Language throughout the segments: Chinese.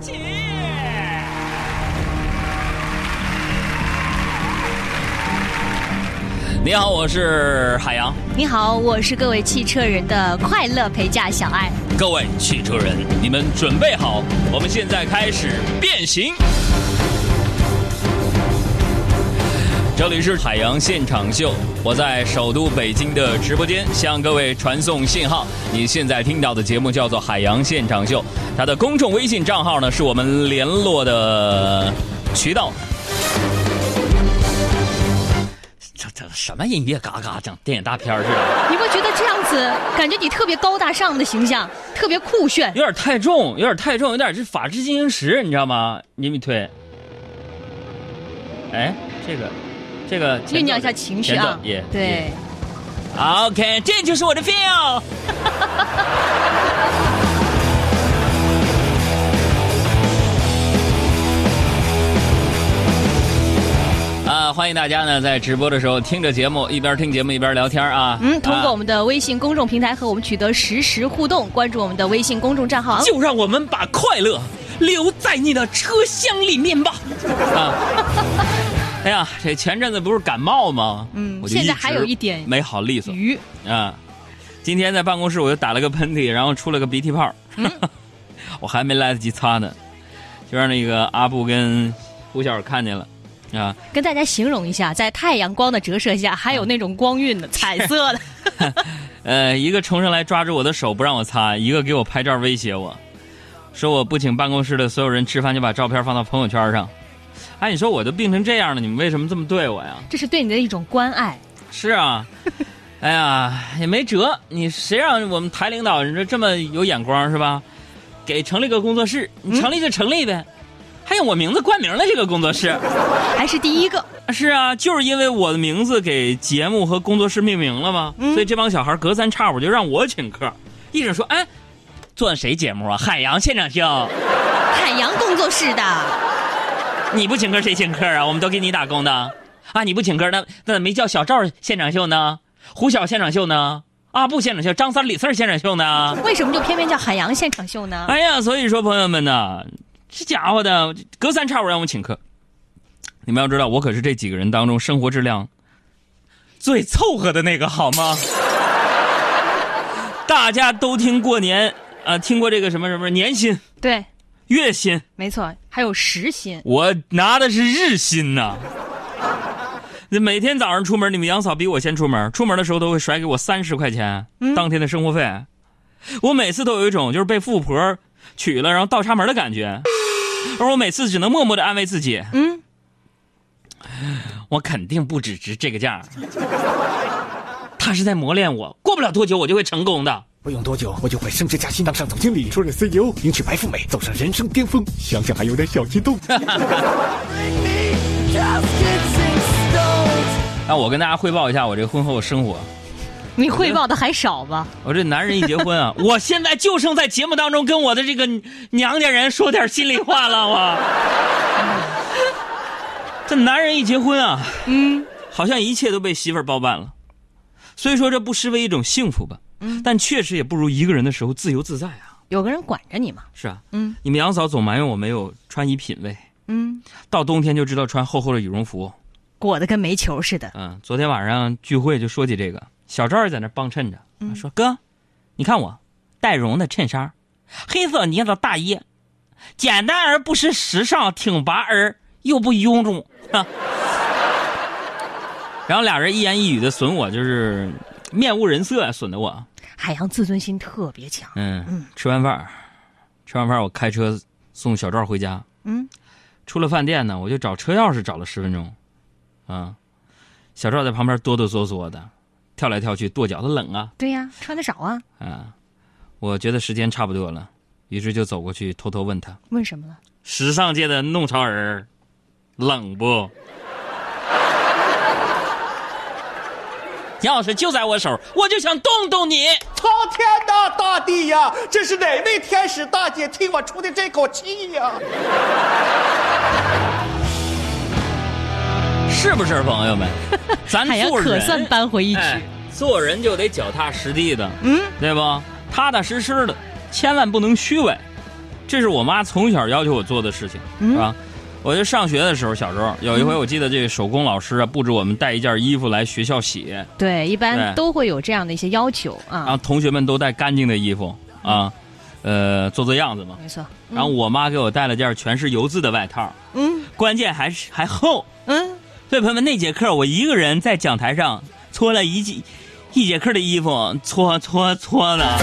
起！你好，我是海洋。你好，我是各位汽车人的快乐陪驾小爱。各位汽车人，你们准备好？我们现在开始变形。这里是海洋现场秀，我在首都北京的直播间向各位传送信号。你现在听到的节目叫做《海洋现场秀》，它的公众微信账号呢是我们联络的渠道。这这什么音乐？嘎嘎整电影大片似的。你不觉得这样子感觉你特别高大上的形象，特别酷炫？有点太重，有点太重，有点是法制进行时，你知道吗？你们推。哎，这个。这个酝酿一下情绪啊，也对，OK，这就是我的 feel。啊，欢迎大家呢在直播的时候听着节目，一边听节目一边聊天啊。嗯，通过我们的微信公众平台和我们取得实时互动，关注我们的微信公众账号，就让我们把快乐留在你的车厢里面吧。啊。哎呀，这前阵子不是感冒吗？嗯，现在还有一点没好利索。鱼啊，今天在办公室我就打了个喷嚏，然后出了个鼻涕泡，我还没来得及擦呢，就让那个阿布跟胡小看见了啊。跟大家形容一下，在太阳光的折射下，还有那种光晕的彩色的。呃，一个冲上来抓住我的手不让我擦，一个给我拍照威胁我，说我不请办公室的所有人吃饭，就把照片放到朋友圈上。哎，你说我都病成这样了，你们为什么这么对我呀？这是对你的一种关爱。是啊，哎呀，也没辙，你谁让我们台领导你说这么有眼光是吧？给成立个工作室，你成立就成立呗，还用我名字冠名了这个工作室，还是第一个。是啊，就是因为我的名字给节目和工作室命名了嘛，所以这帮小孩隔三差五就让我请客，一直说哎，做谁节目啊？海洋现场秀，海洋工作室的。你不请客谁请客啊？我们都给你打工的，啊！你不请客，那那没叫小赵现场秀呢？胡晓现场秀呢？阿布现场秀，张三李四现场秀呢？为什么就偏偏叫海洋现场秀呢？哎呀，所以说朋友们呢，这家伙的隔三差五让我请客。你们要知道，我可是这几个人当中生活质量最凑合的那个，好吗？大家都听过年啊，听过这个什么什么年薪？对。月薪没错，还有时薪。我拿的是日薪呐。那每天早上出门，你们杨嫂比我先出门，出门的时候都会甩给我三十块钱当天的生活费。我每次都有一种就是被富婆娶了然后倒插门的感觉，而我每次只能默默的安慰自己：嗯，我肯定不只值这个价。他是在磨练我，过不了多久我就会成功的。不用多久，我就会升职加薪，当上总经理，出任 CEO，迎娶白富美，走上人生巅峰。想想还有点小激动。那我跟大家汇报一下我这婚后生活。你汇报的还少吧？我这男人一结婚啊，我现在就剩在节目当中跟我的这个娘家人说点心里话了。我这男人一结婚啊，嗯，好像一切都被媳妇儿包办了。所以说，这不失为一种幸福吧。嗯，但确实也不如一个人的时候自由自在啊。有个人管着你嘛。是啊，嗯，你们杨嫂总埋怨我没有穿衣品味。嗯，到冬天就知道穿厚厚的羽绒服，裹得跟煤球似的。嗯，昨天晚上聚会就说起这个，小赵也在那帮衬着，说哥，你看我带绒的衬衫，黑色呢子大衣，简单而不失时尚，挺拔而又不臃肿。然后俩人一言一语的损我，就是面无人色，损的我。海洋自尊心特别强。嗯嗯。吃完饭，吃完饭我开车送小赵回家。嗯。出了饭店呢，我就找车钥匙找了十分钟。啊。小赵在旁边哆哆嗦嗦的，跳来跳去，跺脚，他冷啊。对呀，穿的少啊。啊。我觉得时间差不多了，于是就走过去偷偷问他。问什么了？时尚界的弄潮儿，冷不？钥匙就在我手，我就想动动你。苍天呐，大地呀，这是哪位天使大姐替我出的这口气呀？是不是朋友们？咱做人可算扳回一局。做人就得脚踏实地的，嗯，对不？踏踏实实的，千万不能虚伪。这是我妈从小要求我做的事情，嗯是吧？我就上学的时候，小时候有一回，我记得这个手工老师啊布置我们带一件衣服来学校洗，对，一般都会有这样的一些要求啊然后啊。同学们都带干净的衣服啊，呃，做做样子嘛。没错。然后我妈给我带了件全是油渍的外套，嗯关键还是还厚。嗯，所以朋友们，那节课我一个人在讲台上搓了一节一节课的衣服，搓搓搓的。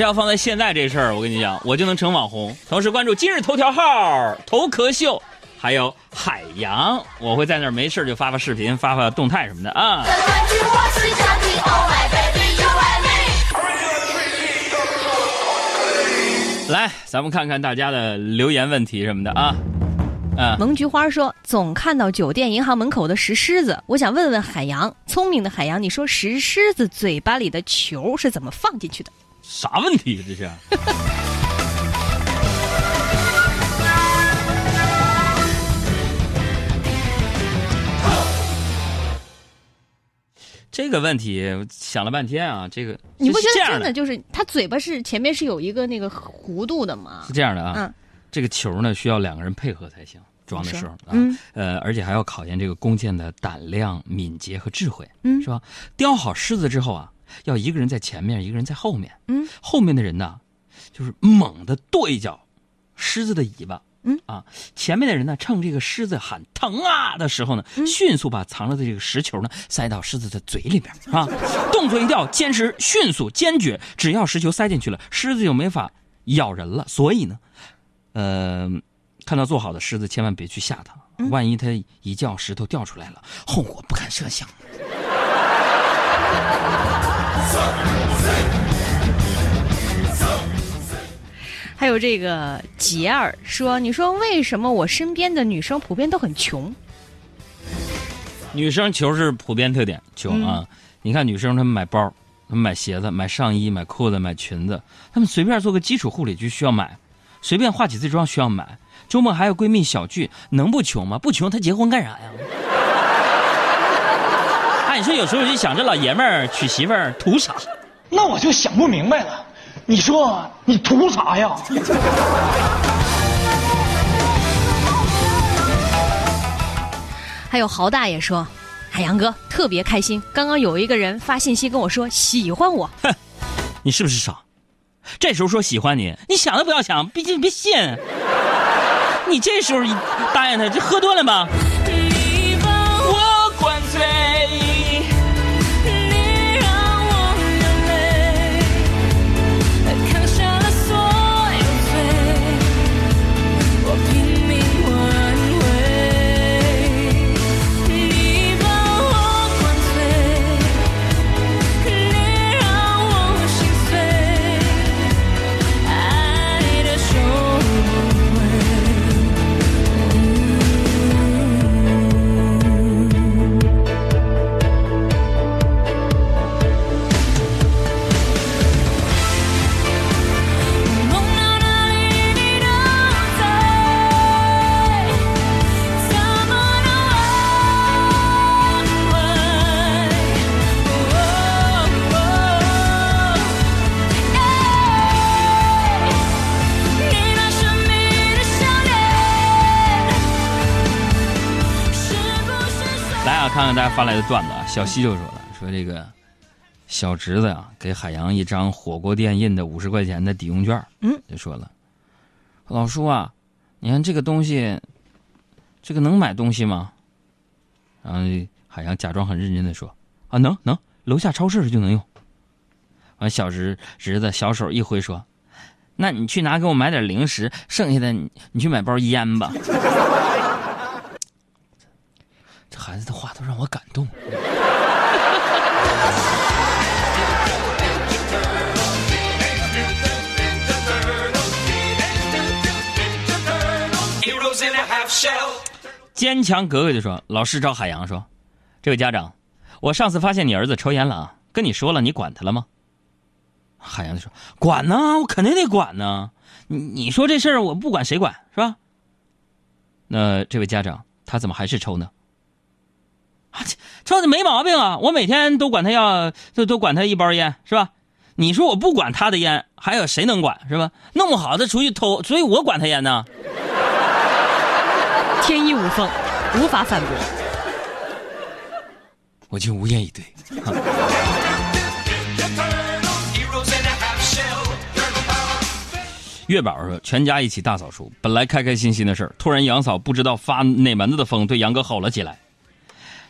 这要放在现在这事儿，我跟你讲，我就能成网红。同时关注今日头条号、头壳秀，还有海洋，我会在那儿没事就发发视频、发发动态什么的啊。来，咱们看看大家的留言问题什么的啊。嗯，萌菊花说，总看到酒店、银行门口的石狮子，我想问问海洋，聪明的海洋，你说石狮子嘴巴里的球是怎么放进去的？啥问题这是？这个问题想了半天啊，这个你不觉得真的就是他嘴巴是前面是有一个那个弧度的吗是？这样的啊，嗯这个球呢需要两个人配合才行，装的时候啊，嗯呃，而且还要考验这个弓箭的胆量、敏捷和智慧，嗯是吧？雕好狮子之后啊，要一个人在前面，一个人在后面，嗯，后面的人呢，就是猛地跺一脚狮子的尾巴。嗯啊，前面的人呢，趁这个狮子喊疼啊的时候呢，嗯迅速把藏着的这个石球呢塞到狮子的嘴里边啊，动作一定要坚持、迅速、坚决。只要石球塞进去了，狮子就没法咬人了。所以呢，呃，看到做好的狮子，千万别去吓它，万一它一叫，石头掉出来了，后果不堪设想。还有这个杰儿说，你说为什么我身边的女生普遍都很穷？女生穷是普遍特点，穷啊！你看女生她们买包，她们买鞋子、买上衣、买裤子、买裙子，她们随便做个基础护理就需要买，随便化几次妆需要买，周末还有闺蜜小聚，能不穷吗？不穷她结婚干啥呀？哎，你说有时候我就想，这老爷们儿娶媳妇儿图啥？那我就想不明白了，你说你图啥呀？还有豪大爷说，海洋哥特别开心，刚刚有一个人发信息跟我说喜欢我，哼你是不是傻？这时候说喜欢你，你想都不要想，毕竟别信。你这时候一答应他，这喝多了吗？看看大家发来的段子啊。小西就说了，说这个小侄子啊、给海洋一张火锅店印的五十块钱的抵用券，嗯，就说了，老叔啊，你看这个东西，这个能买东西吗？然后海洋假装很认真的说，啊，能能，楼下超市就能用。完，小侄侄子小手一挥说，那你去拿给我买点零食，剩下的你你去买包烟吧。这孩子的话都让我感动。坚强格格就说：“老师找海洋说，这位家长，我上次发现你儿子抽烟了啊，跟你说了，你管他了吗？”海洋就说：“管呢，我肯定得管呢。你你说这事儿我不管谁管是吧？那这位家长他怎么还是抽呢？啊，这这没毛病啊！我每天都管他要，都都管他一包烟，是吧？你说我不管他的烟，还有谁能管是吧？弄不好他出去偷，所以我管他烟呢。天衣无缝，无法反驳。我就无言以对。月宝说：“全家一起大扫除，本来开开心心的事儿，突然杨嫂不知道发哪门子的疯，对杨哥吼了起来。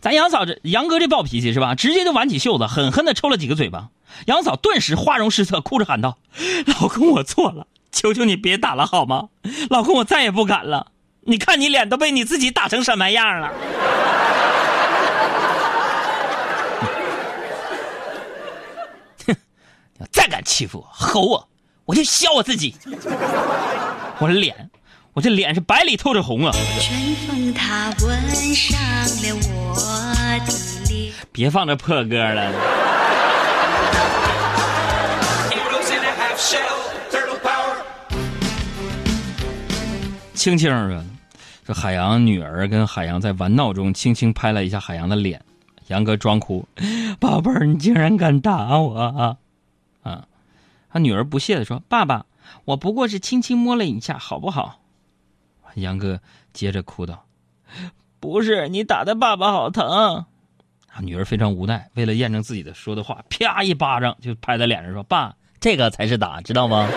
咱杨嫂这杨哥这暴脾气是吧？直接就挽起袖子，狠狠的抽了几个嘴巴。杨嫂顿时花容失色，哭着喊道：‘老公，我错了，求求你别打了好吗？老公，我再也不敢了。你看你脸都被你自己打成什么样了。’哼，要再敢欺负我，吼我！”我就削我自己，我的脸，我这脸是白里透着红啊！春风它吻上了我的脸。别放这破歌了。青青说：“这海洋女儿跟海洋在玩闹中轻轻拍了一下海洋的脸，杨哥装哭，宝贝儿，你竟然敢打我啊！”啊。他女儿不屑的说：“爸爸，我不过是轻轻摸了一下，好不好？”杨哥接着哭道：“不是，你打的爸爸好疼。”啊女儿非常无奈，为了验证自己的说的话，啪一巴掌就拍在脸上说：“爸，这个才是打，知道吗？”